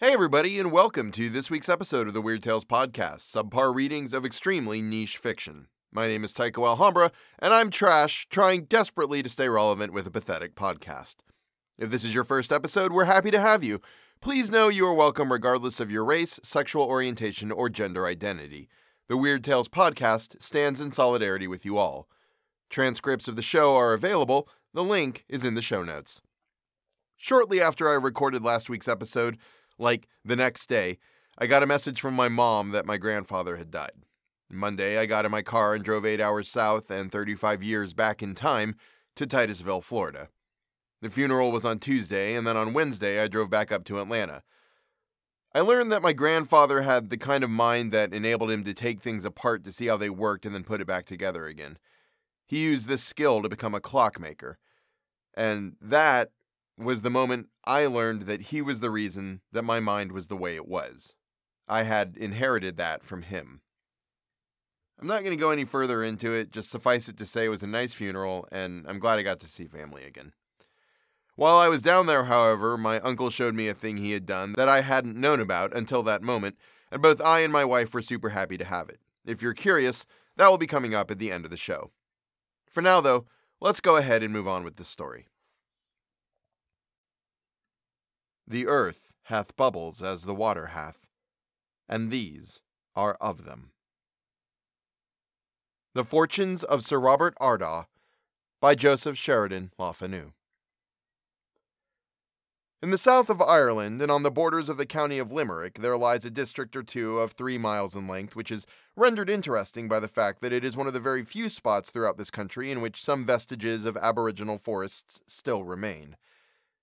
Hey, everybody, and welcome to this week's episode of the Weird Tales Podcast, subpar readings of extremely niche fiction. My name is Tycho Alhambra, and I'm trash, trying desperately to stay relevant with a pathetic podcast. If this is your first episode, we're happy to have you. Please know you are welcome regardless of your race, sexual orientation, or gender identity. The Weird Tales Podcast stands in solidarity with you all. Transcripts of the show are available. The link is in the show notes. Shortly after I recorded last week's episode, like the next day, I got a message from my mom that my grandfather had died. Monday, I got in my car and drove eight hours south and 35 years back in time to Titusville, Florida. The funeral was on Tuesday, and then on Wednesday, I drove back up to Atlanta. I learned that my grandfather had the kind of mind that enabled him to take things apart to see how they worked and then put it back together again. He used this skill to become a clockmaker. And that was the moment I learned that he was the reason that my mind was the way it was. I had inherited that from him. I'm not going to go any further into it, just suffice it to say it was a nice funeral, and I'm glad I got to see family again. While I was down there, however, my uncle showed me a thing he had done that I hadn't known about until that moment, and both I and my wife were super happy to have it. If you're curious, that will be coming up at the end of the show. For now, though, let's go ahead and move on with the story. The earth hath bubbles as the water hath, and these are of them. The Fortunes of Sir Robert Ardagh by Joseph Sheridan Le Fanu. In the south of Ireland and on the borders of the county of Limerick, there lies a district or two of three miles in length, which is rendered interesting by the fact that it is one of the very few spots throughout this country in which some vestiges of aboriginal forests still remain.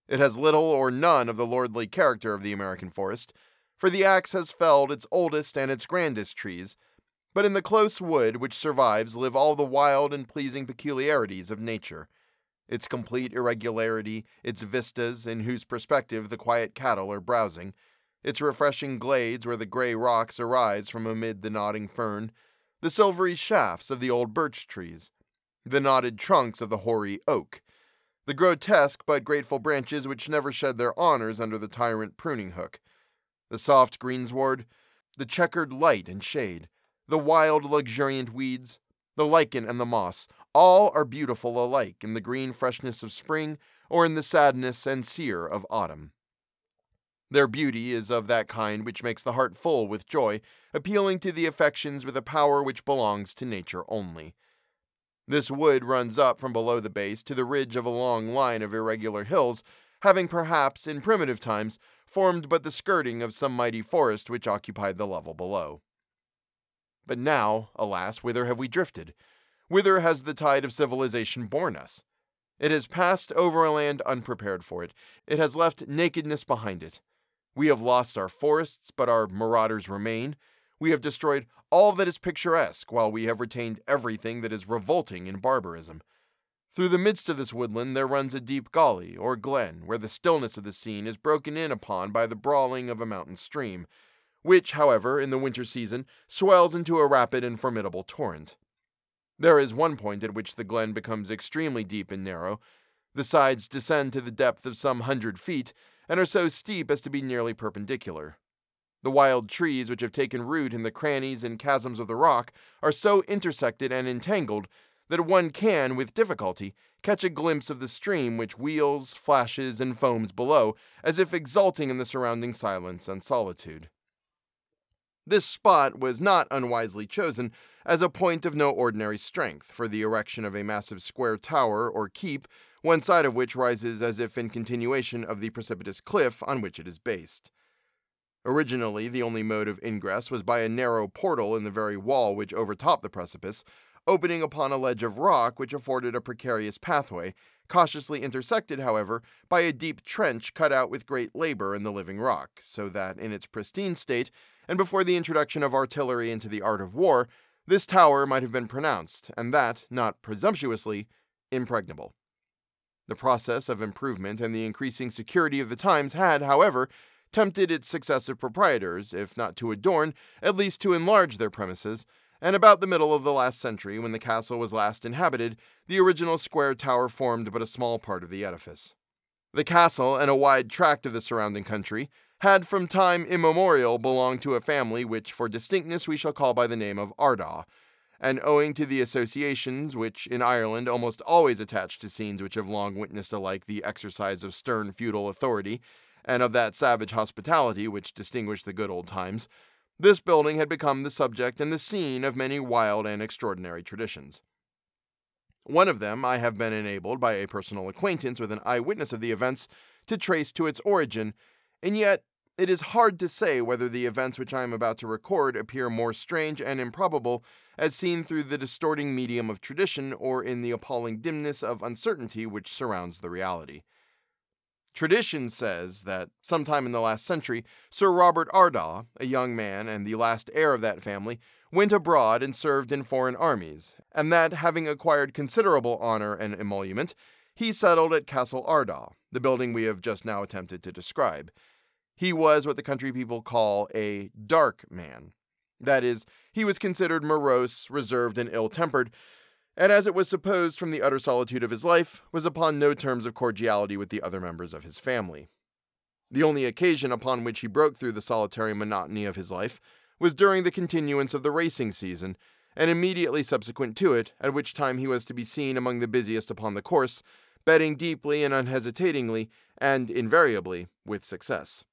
It has little or none of the lordly character of the American forest, for the axe has felled its oldest and its grandest trees, but in the close wood which survives live all the wild and pleasing peculiarities of nature. Its complete irregularity, its vistas, in whose perspective the quiet cattle are browsing, its refreshing glades where the gray rocks arise from amid the nodding fern, the silvery shafts of the old birch trees, the knotted trunks of the hoary oak, the grotesque but grateful branches which never shed their honors under the tyrant pruning hook, the soft greensward, the checkered light and shade, the wild luxuriant weeds, the lichen and the moss, all are beautiful alike in the green freshness of spring or in the sadness and sere of autumn. Their beauty is of that kind which makes the heart full with joy, appealing to the affections with a power which belongs to nature only. This wood runs up from below the base to the ridge of a long line of irregular hills, having perhaps, in primitive times, formed but the skirting of some mighty forest which occupied the level below. But now, alas, whither have we drifted? Whither has the tide of civilization borne us? It has passed over a land unprepared for it. It has left nakedness behind it. We have lost our forests, but our marauders remain. We have destroyed all that is picturesque, while we have retained everything that is revolting in barbarism. Through the midst of this woodland there runs a deep gully, or glen, where the stillness of the scene is broken in upon by the brawling of a mountain stream, which, however, in the winter season, swells into a rapid and formidable torrent. There is one point at which the glen becomes extremely deep and narrow. The sides descend to the depth of some hundred feet, and are so steep as to be nearly perpendicular. The wild trees which have taken root in the crannies and chasms of the rock are so intersected and entangled that one can, with difficulty, catch a glimpse of the stream which wheels, flashes, and foams below, as if exulting in the surrounding silence and solitude. This spot was not unwisely chosen as a point of no ordinary strength for the erection of a massive square tower or keep, one side of which rises as if in continuation of the precipitous cliff on which it is based. Originally, the only mode of ingress was by a narrow portal in the very wall which overtopped the precipice, opening upon a ledge of rock which afforded a precarious pathway, cautiously intersected, however, by a deep trench cut out with great labor in the living rock, so that in its pristine state, and before the introduction of artillery into the art of war, this tower might have been pronounced, and that, not presumptuously, impregnable. The process of improvement and the increasing security of the times had, however, tempted its successive proprietors, if not to adorn, at least to enlarge their premises, and about the middle of the last century, when the castle was last inhabited, the original square tower formed but a small part of the edifice. The castle and a wide tract of the surrounding country had from time immemorial belonged to a family which for distinctness we shall call by the name of Ardagh, and owing to the associations which in Ireland almost always attach to scenes which have long witnessed alike the exercise of stern feudal authority and of that savage hospitality which distinguished the good old times, this building had become the subject and the scene of many wild and extraordinary traditions. One of them I have been enabled, by a personal acquaintance with an eyewitness of the events, to trace to its origin, and yet it is hard to say whether the events which I am about to record appear more strange and improbable as seen through the distorting medium of tradition or in the appalling dimness of uncertainty which surrounds the reality. Tradition says that sometime in the last century, Sir Robert Ardagh, a young man and the last heir of that family, went abroad and served in foreign armies, and that, having acquired considerable honor and emolument, he settled at Castle Ardagh, the building we have just now attempted to describe. He was what the country people call a dark man. That is, he was considered morose, reserved, and ill tempered, and as it was supposed from the utter solitude of his life, was upon no terms of cordiality with the other members of his family. The only occasion upon which he broke through the solitary monotony of his life was during the continuance of the racing season, and immediately subsequent to it, at which time he was to be seen among the busiest upon the course, betting deeply and unhesitatingly, and invariably with success.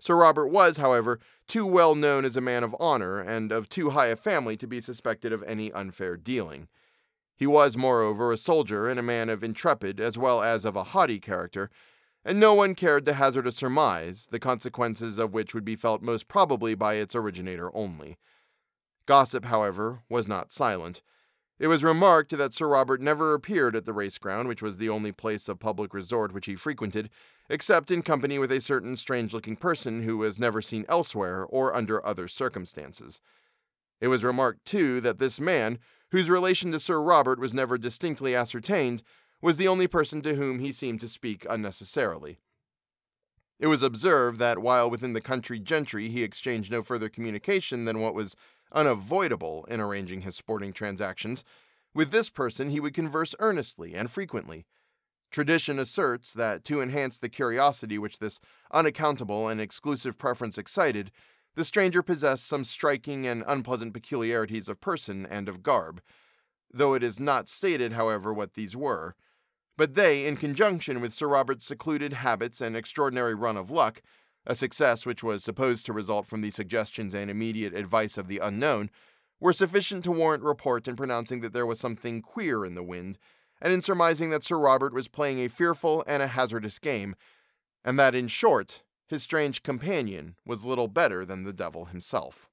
Sir Robert was, however, too well known as a man of honor and of too high a family to be suspected of any unfair dealing. He was, moreover, a soldier and a man of intrepid as well as of a haughty character, and no one cared to hazard a surmise, the consequences of which would be felt most probably by its originator only. Gossip, however, was not silent. It was remarked that Sir Robert never appeared at the race ground, which was the only place of public resort which he frequented, except in company with a certain strange looking person who was never seen elsewhere or under other circumstances. It was remarked, too, that this man, whose relation to Sir Robert was never distinctly ascertained, was the only person to whom he seemed to speak unnecessarily. It was observed that while within the country gentry he exchanged no further communication than what was unavoidable in arranging his sporting transactions, with this person he would converse earnestly and frequently. Tradition asserts that to enhance the curiosity which this unaccountable and exclusive preference excited, the stranger possessed some striking and unpleasant peculiarities of person and of garb, though it is not stated, however, what these were. But they, in conjunction with Sir Robert's secluded habits and extraordinary run of luck, a success which was supposed to result from the suggestions and immediate advice of the unknown, were sufficient to warrant report in pronouncing that there was something queer in the wind, and in surmising that Sir Robert was playing a fearful and a hazardous game, and that, in short, his strange companion was little better than the devil himself.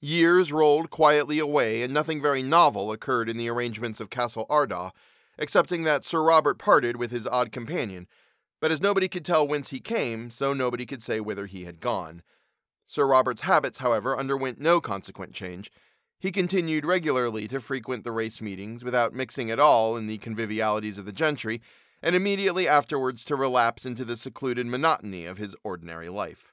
Years rolled quietly away, and nothing very novel occurred in the arrangements of Castle Ardagh, excepting that Sir Robert parted with his odd companion, but as nobody could tell whence he came, so nobody could say whither he had gone. Sir Robert's habits, however, underwent no consequent change. He continued regularly to frequent the race meetings without mixing at all in the convivialities of the gentry, and immediately afterwards to relapse into the secluded monotony of his ordinary life.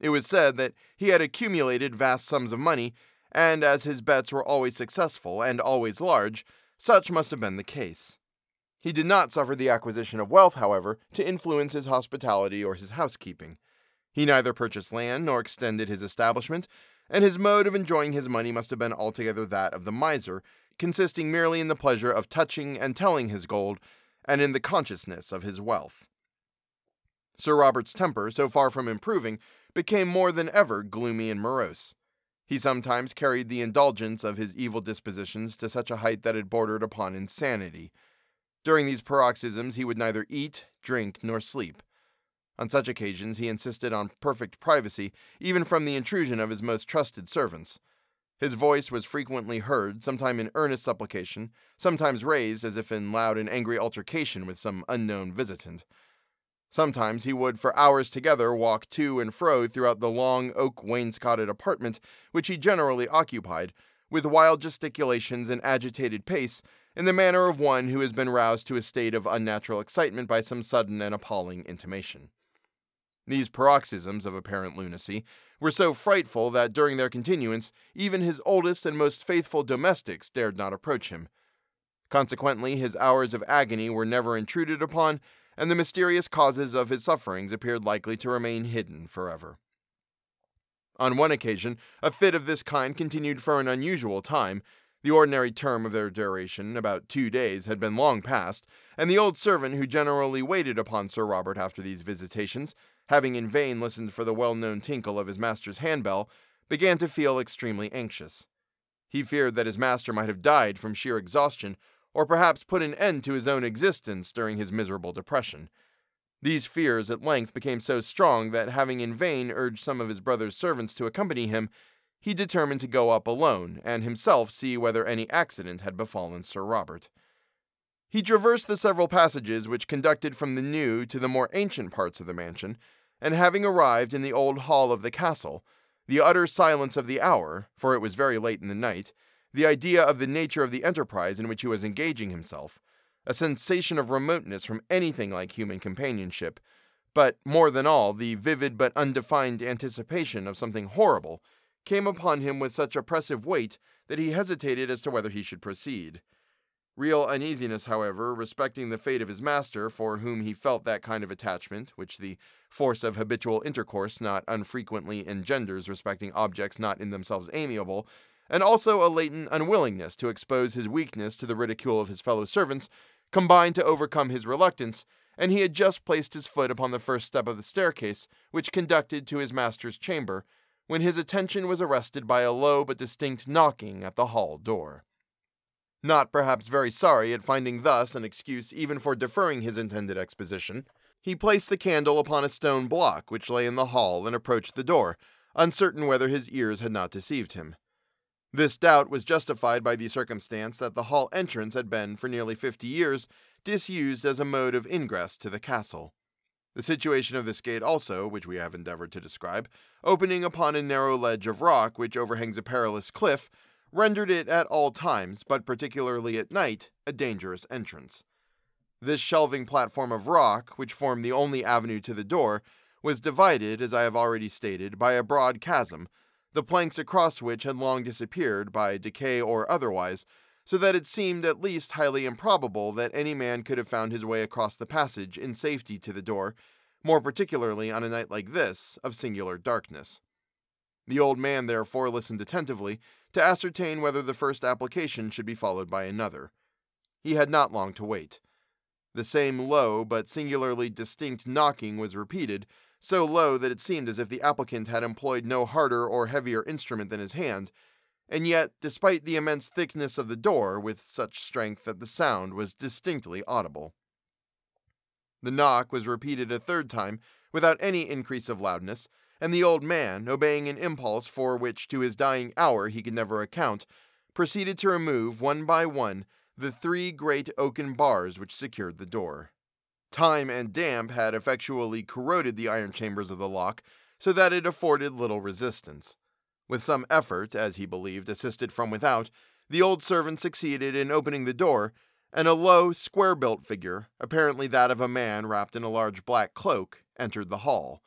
It was said that he had accumulated vast sums of money, and as his bets were always successful and always large, such must have been the case. He did not suffer the acquisition of wealth, however, to influence his hospitality or his housekeeping. He neither purchased land nor extended his establishment, and his mode of enjoying his money must have been altogether that of the miser, consisting merely in the pleasure of touching and telling his gold and in the consciousness of his wealth. Sir Robert's temper, so far from improving, became more than ever gloomy and morose. He sometimes carried the indulgence of his evil dispositions to such a height that it bordered upon insanity. During these paroxysms, he would neither eat, drink, nor sleep. On such occasions, he insisted on perfect privacy, even from the intrusion of his most trusted servants. His voice was frequently heard, sometimes in earnest supplication, sometimes raised as if in loud and angry altercation with some unknown visitant. Sometimes he would for hours together walk to and fro throughout the long oak wainscoted apartment which he generally occupied, with wild gesticulations and agitated pace, in the manner of one who has been roused to a state of unnatural excitement by some sudden and appalling intimation. These paroxysms of apparent lunacy were so frightful that during their continuance even his oldest and most faithful domestics dared not approach him. Consequently, his hours of agony were never intruded upon, and the mysterious causes of his sufferings appeared likely to remain hidden forever. On one occasion, a fit of this kind continued for an unusual time. The ordinary term of their duration, about two days, had been long past, and the old servant who generally waited upon Sir Robert after these visitations, having in vain listened for the well known tinkle of his master's handbell, began to feel extremely anxious. He feared that his master might have died from sheer exhaustion, or perhaps put an end to his own existence during his miserable depression. These fears at length became so strong that, having in vain urged some of his brother's servants to accompany him, he determined to go up alone, and himself see whether any accident had befallen Sir Robert. He traversed the several passages which conducted from the new to the more ancient parts of the mansion, and having arrived in the old hall of the castle, the utter silence of the hour, for it was very late in the night, the idea of the nature of the enterprise in which he was engaging himself, a sensation of remoteness from anything like human companionship, but more than all, the vivid but undefined anticipation of something horrible, came upon him with such oppressive weight that he hesitated as to whether he should proceed. Real uneasiness, however, respecting the fate of his master, for whom he felt that kind of attachment which the force of habitual intercourse not unfrequently engenders respecting objects not in themselves amiable, and also a latent unwillingness to expose his weakness to the ridicule of his fellow servants, combined to overcome his reluctance, and he had just placed his foot upon the first step of the staircase which conducted to his master's chamber, when his attention was arrested by a low but distinct knocking at the hall door. Not perhaps very sorry at finding thus an excuse even for deferring his intended exposition, he placed the candle upon a stone block which lay in the hall and approached the door, uncertain whether his ears had not deceived him. This doubt was justified by the circumstance that the hall entrance had been, for nearly fifty years, disused as a mode of ingress to the castle. The situation of this gate also, which we have endeavored to describe, opening upon a narrow ledge of rock which overhangs a perilous cliff, rendered it at all times, but particularly at night, a dangerous entrance. This shelving platform of rock, which formed the only avenue to the door, was divided, as I have already stated, by a broad chasm, the planks across which had long disappeared by decay or otherwise, so that it seemed at least highly improbable that any man could have found his way across the passage in safety to the door, more particularly on a night like this of singular darkness. The old man therefore listened attentively to ascertain whether the first application should be followed by another. He had not long to wait. The same low but singularly distinct knocking was repeated, so low that it seemed as if the applicant had employed no harder or heavier instrument than his hand, and yet, despite the immense thickness of the door, with such strength that the sound was distinctly audible. The knock was repeated a third time, without any increase of loudness, and the old man, obeying an impulse for which to his dying hour he could never account, proceeded to remove, one by one, the three great oaken bars which secured the door. Time and damp had effectually corroded the iron chambers of the lock, so that it afforded little resistance. With some effort, as he believed, assisted from without, the old servant succeeded in opening the door, and a low, square built figure, apparently that of a man wrapped in a large black cloak, entered the hall.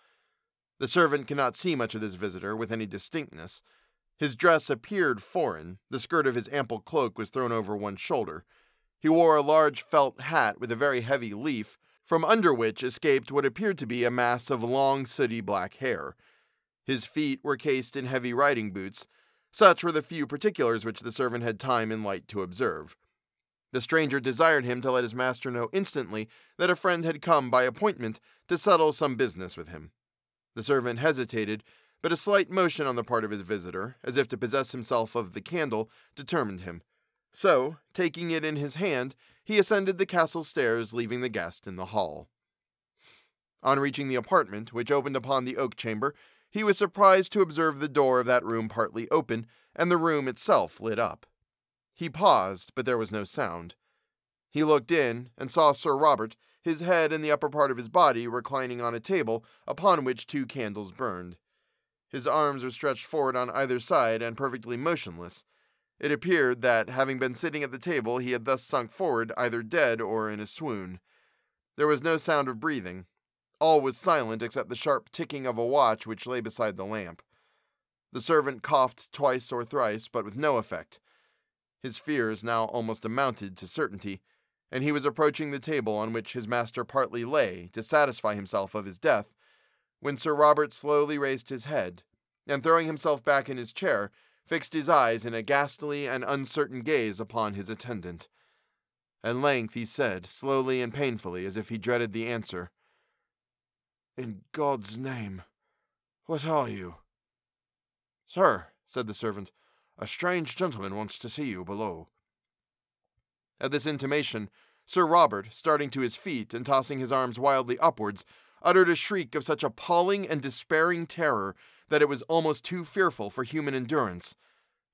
The servant could not see much of this visitor with any distinctness. His dress appeared foreign, the skirt of his ample cloak was thrown over one shoulder. He wore a large felt hat with a very heavy leaf, from under which escaped what appeared to be a mass of long, sooty black hair. His feet were cased in heavy riding boots. Such were the few particulars which the servant had time and light to observe. The stranger desired him to let his master know instantly that a friend had come by appointment to settle some business with him. The servant hesitated, but a slight motion on the part of his visitor, as if to possess himself of the candle, determined him. So, taking it in his hand, he ascended the castle stairs, leaving the guest in the hall. On reaching the apartment, which opened upon the oak chamber, he was surprised to observe the door of that room partly open, and the room itself lit up. He paused, but there was no sound. He looked in, and saw Sir Robert, his head and the upper part of his body reclining on a table upon which two candles burned. His arms were stretched forward on either side and perfectly motionless, it appeared that, having been sitting at the table, he had thus sunk forward, either dead or in a swoon. There was no sound of breathing. All was silent except the sharp ticking of a watch which lay beside the lamp. The servant coughed twice or thrice, but with no effect. His fears now almost amounted to certainty, and he was approaching the table on which his master partly lay to satisfy himself of his death, when Sir Robert slowly raised his head, and throwing himself back in his chair, fixed his eyes in a ghastly and uncertain gaze upon his attendant. At length he said, slowly and painfully, as if he dreaded the answer, In God's name, what are you? Sir, said the servant, a strange gentleman wants to see you below. At this intimation, Sir Robert, starting to his feet and tossing his arms wildly upwards, uttered a shriek of such appalling and despairing terror that it was almost too fearful for human endurance,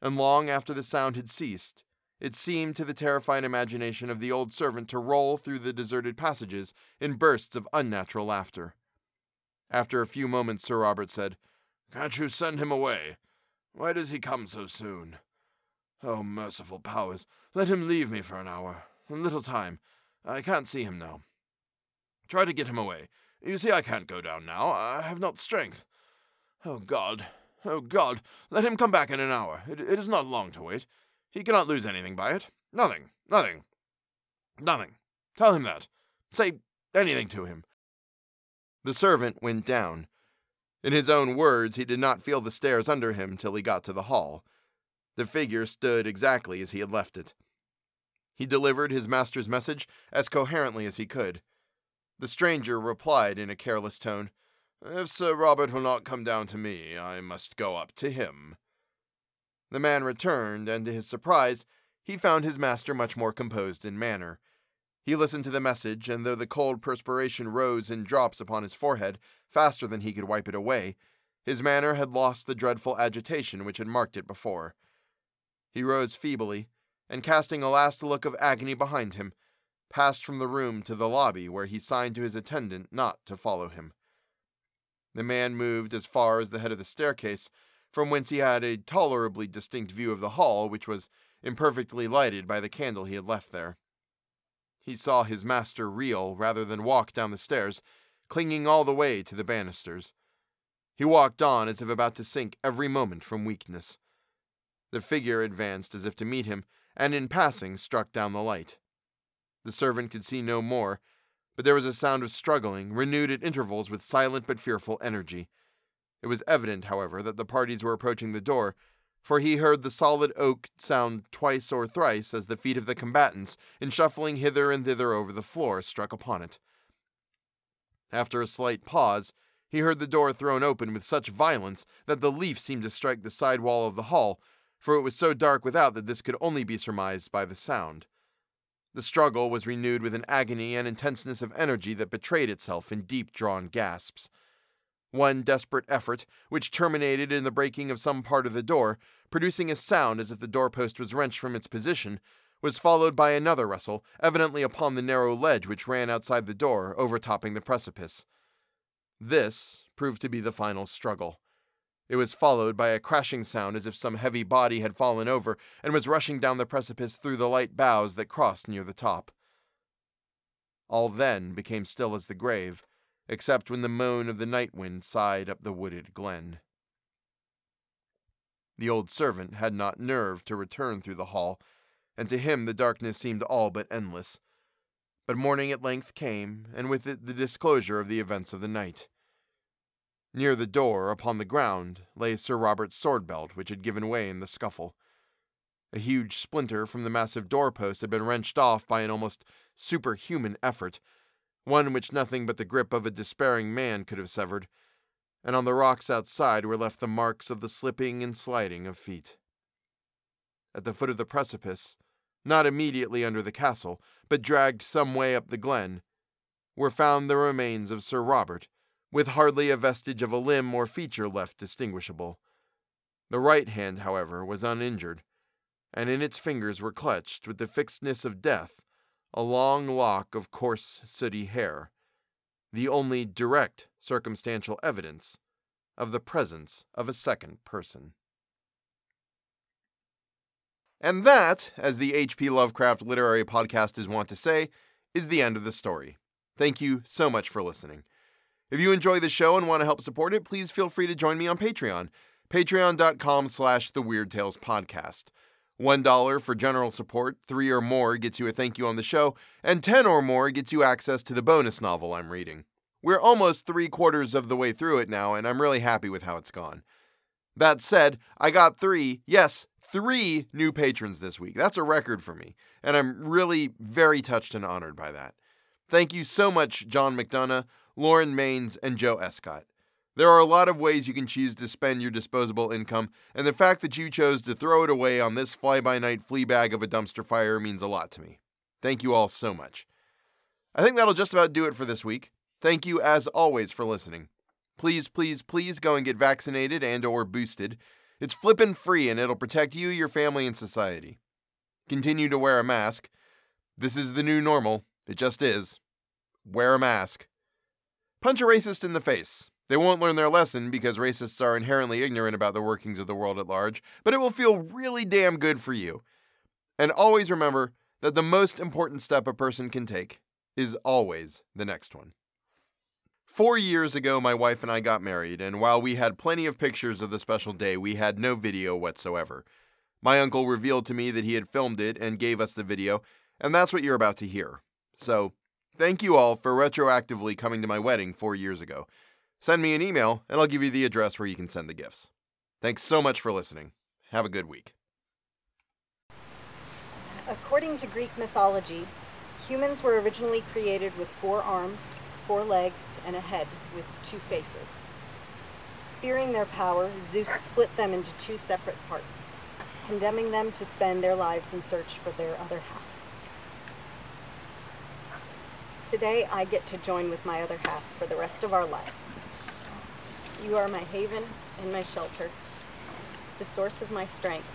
and long after the sound had ceased, it seemed to the terrified imagination of the old servant to roll through the deserted passages in bursts of unnatural laughter. After a few moments, Sir Robert said, Can't you send him away? Why does he come so soon? Oh, merciful powers, let him leave me for an hour. A little time. I can't see him now. Try to get him away. You see, I can't go down now. I have not strength. Oh, God. Oh, God. Let him come back in an hour. It, it is not long to wait. He cannot lose anything by it. Nothing. Nothing. Nothing. Tell him that. Say anything to him. The servant went down. In his own words, he did not feel the stairs under him till he got to the hall. The figure stood exactly as he had left it. He delivered his master's message as coherently as he could. The stranger replied in a careless tone, If Sir Robert will not come down to me, I must go up to him. The man returned, and to his surprise, he found his master much more composed in manner. He listened to the message, and though the cold perspiration rose in drops upon his forehead faster than he could wipe it away, his manner had lost the dreadful agitation which had marked it before. He rose feebly, and casting a last look of agony behind him, passed from the room to the lobby, where he signed to his attendant not to follow him. The man moved as far as the head of the staircase, from whence he had a tolerably distinct view of the hall, which was imperfectly lighted by the candle he had left there. He saw his master reel rather than walk down the stairs, clinging all the way to the banisters. He walked on as if about to sink every moment from weakness. The figure advanced as if to meet him, and in passing struck down the light. The servant could see no more, but there was a sound of struggling, renewed at intervals with silent but fearful energy. It was evident, however, that the parties were approaching the door, for he heard the solid oak sound twice or thrice as the feet of the combatants, in shuffling hither and thither over the floor, struck upon it. After a slight pause, he heard the door thrown open with such violence that the leaf seemed to strike the side wall of the hall, for it was so dark without that this could only be surmised by the sound. The struggle was renewed with an agony and intenseness of energy that betrayed itself in deep drawn gasps. One desperate effort, which terminated in the breaking of some part of the door, producing a sound as if the doorpost was wrenched from its position, was followed by another wrestle, evidently upon the narrow ledge which ran outside the door, overtopping the precipice. This proved to be the final struggle. It was followed by a crashing sound as if some heavy body had fallen over and was rushing down the precipice through the light boughs that crossed near the top. All then became still as the grave, except when the moan of the night wind sighed up the wooded glen. The old servant had not nerve to return through the hall, and to him the darkness seemed all but endless. But morning at length came, and with it the disclosure of the events of the night. Near the door, upon the ground, lay Sir Robert's sword belt, which had given way in the scuffle. A huge splinter from the massive doorpost had been wrenched off by an almost superhuman effort, one which nothing but the grip of a despairing man could have severed, and on the rocks outside were left the marks of the slipping and sliding of feet. At the foot of the precipice, not immediately under the castle, but dragged some way up the glen, were found the remains of Sir Robert, with hardly a vestige of a limb or feature left distinguishable. The right hand, however, was uninjured, and in its fingers were clutched, with the fixedness of death, a long lock of coarse, sooty hair, the only direct circumstantial evidence of the presence of a second person. And that, as the H.P. Lovecraft Literary Podcast is wont to say, is the end of the story. Thank you so much for listening. If you enjoy the show and want to help support it, please feel free to join me on Patreon, patreon.com slash the Weird Tales Podcast. $1 for general support, 3 or more gets you a thank you on the show, and 10 or more gets you access to the bonus novel I'm reading. We're almost three quarters of the way through it now, and I'm really happy with how it's gone. That said, I got three, yes, three new patrons this week. That's a record for me, and I'm really very touched and honored by that. Thank you so much, John McDonough, Lauren Maines, and Joe Escott. There are a lot of ways you can choose to spend your disposable income, and the fact that you chose to throw it away on this fly by night flea bag of a dumpster fire means a lot to me. Thank you all so much. I think that'll just about do it for this week. Thank you as always for listening. Please, please, please go and get vaccinated and or boosted. It's flippin' free and it'll protect you, your family, and society. Continue to wear a mask. This is the new normal. It just is. Wear a mask. Punch a racist in the face. They won't learn their lesson because racists are inherently ignorant about the workings of the world at large, but it will feel really damn good for you. And always remember that the most important step a person can take is always the next one. Four years ago, my wife and I got married, and while we had plenty of pictures of the special day, we had no video whatsoever. My uncle revealed to me that he had filmed it and gave us the video, and that's what you're about to hear. So, thank you all for retroactively coming to my wedding four years ago. Send me an email, and I'll give you the address where you can send the gifts. Thanks so much for listening. Have a good week. According to Greek mythology, humans were originally created with four arms, four legs, and a head with two faces. Fearing their power, Zeus split them into two separate parts, condemning them to spend their lives in search for their other half. Today, I get to join with my other half for the rest of our lives. You are my haven and my shelter, the source of my strength,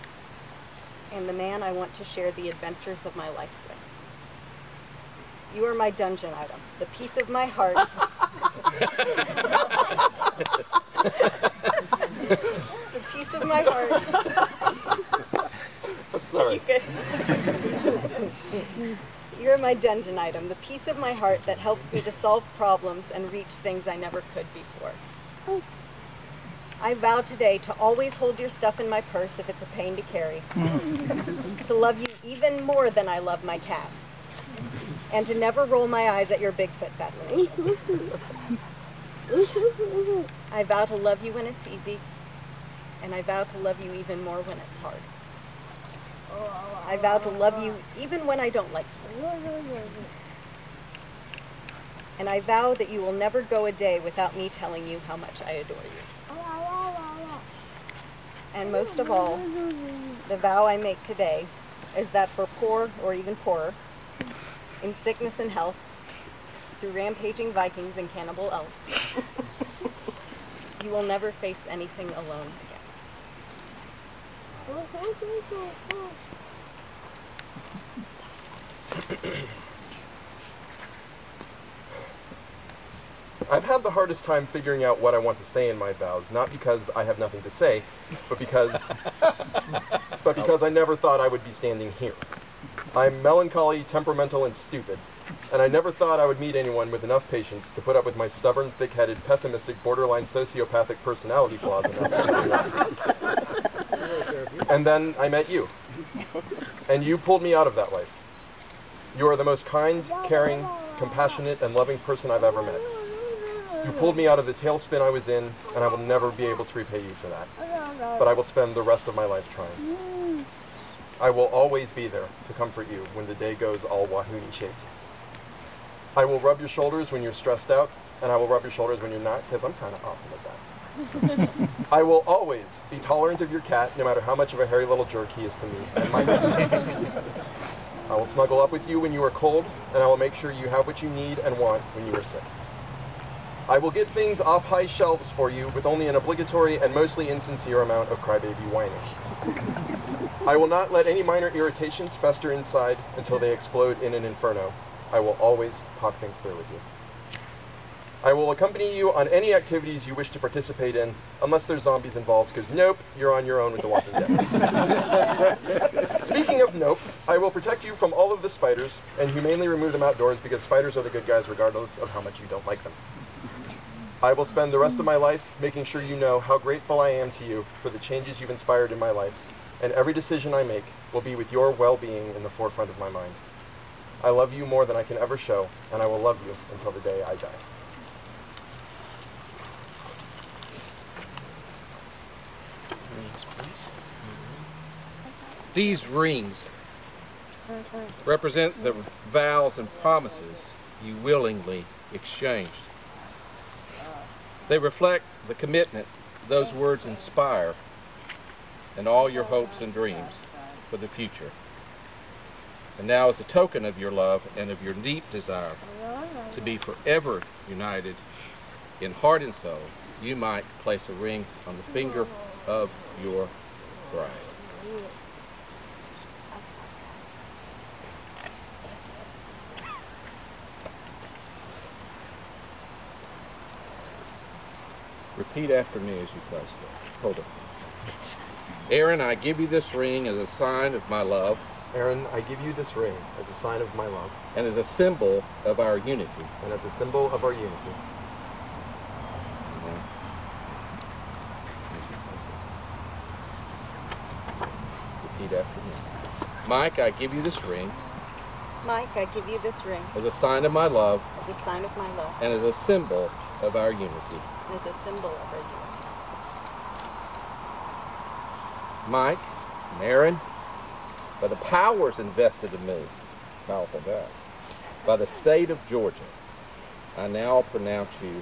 and the man I want to share the adventures of my life with. You are my dungeon item, the piece of my heart. the piece of my heart. Sorry. You're my dungeon item, the piece of my heart that helps me to solve problems and reach things I never could before. I vow today to always hold your stuff in my purse if it's a pain to carry. Mm. to love you even more than I love my cat. And to never roll my eyes at your Bigfoot fascination. I vow to love you when it's easy. And I vow to love you even more when it's hard. I vow to love you even when I don't like you. And I vow that you will never go a day without me telling you how much I adore you. And most of all, the vow I make today is that for poor or even poorer, in sickness and health, through rampaging Vikings and cannibal elves, you will never face anything alone. I've had the hardest time figuring out what I want to say in my vows, not because I have nothing to say, but because but because I never thought I would be standing here. I'm melancholy, temperamental, and stupid, and I never thought I would meet anyone with enough patience to put up with my stubborn, thick-headed, pessimistic, borderline sociopathic personality flaws enough. and then I met you, and you pulled me out of that life. You are the most kind, caring, compassionate, and loving person I've ever met. You pulled me out of the tailspin I was in, and I will never be able to repay you for that. But I will spend the rest of my life trying. I will always be there to comfort you when the day goes all Wahooni shaped. I will rub your shoulders when you're stressed out, and I will rub your shoulders when you're not, because I'm kind of awesome at that. I will always be tolerant of your cat, no matter how much of a hairy little jerk he is to me and my I will snuggle up with you when you are cold, and I will make sure you have what you need and want when you are sick. I will get things off high shelves for you with only an obligatory and mostly insincere amount of crybaby whining. I will not let any minor irritations fester inside until they explode in an inferno. I will always talk things through with you. I will accompany you on any activities you wish to participate in, unless there's zombies involved, because nope, you're on your own with The Walking Dead. Speaking of nope, I will protect you from all of the spiders and humanely remove them outdoors because spiders are the good guys regardless of how much you don't like them. I will spend the rest of my life making sure you know how grateful I am to you for the changes you've inspired in my life and every decision I make will be with your well-being in the forefront of my mind. I love you more than I can ever show, and I will love you until the day I die. Rings, please. These rings represent the vows and promises you willingly exchanged. They reflect the commitment those words inspire and all your hopes and dreams for the future. And now, as a token of your love and of your deep desire to be forever united in heart and soul, you might place a ring on the finger of your bride. Repeat after me as you place this. Hold it. Aaron, I give you this ring as a sign of my love Aaron, I give you this ring as a sign of my love and as a symbol of our unity. and as a symbol of our unity. Repeat after me. Mike, I give you this ring Mike, I give you this ring as a sign of my love as a sign of my love and as a symbol of our unity. and as a symbol of our unity. Mike and Aaron, by the powers invested in me, powerful God, by the state of Georgia, I now pronounce you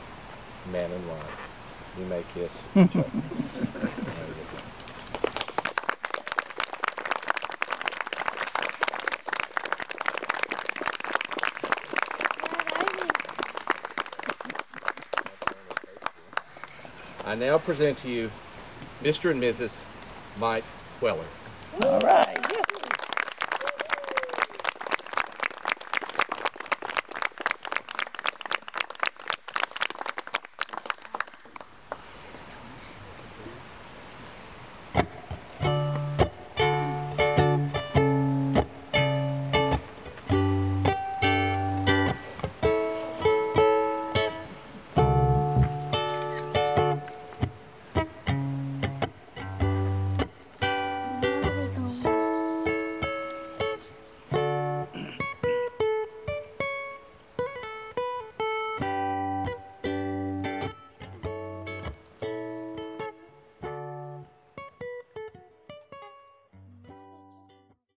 man and wife. You may kiss each other. I now present to you Mr. and Mrs. Mike Weller. All right.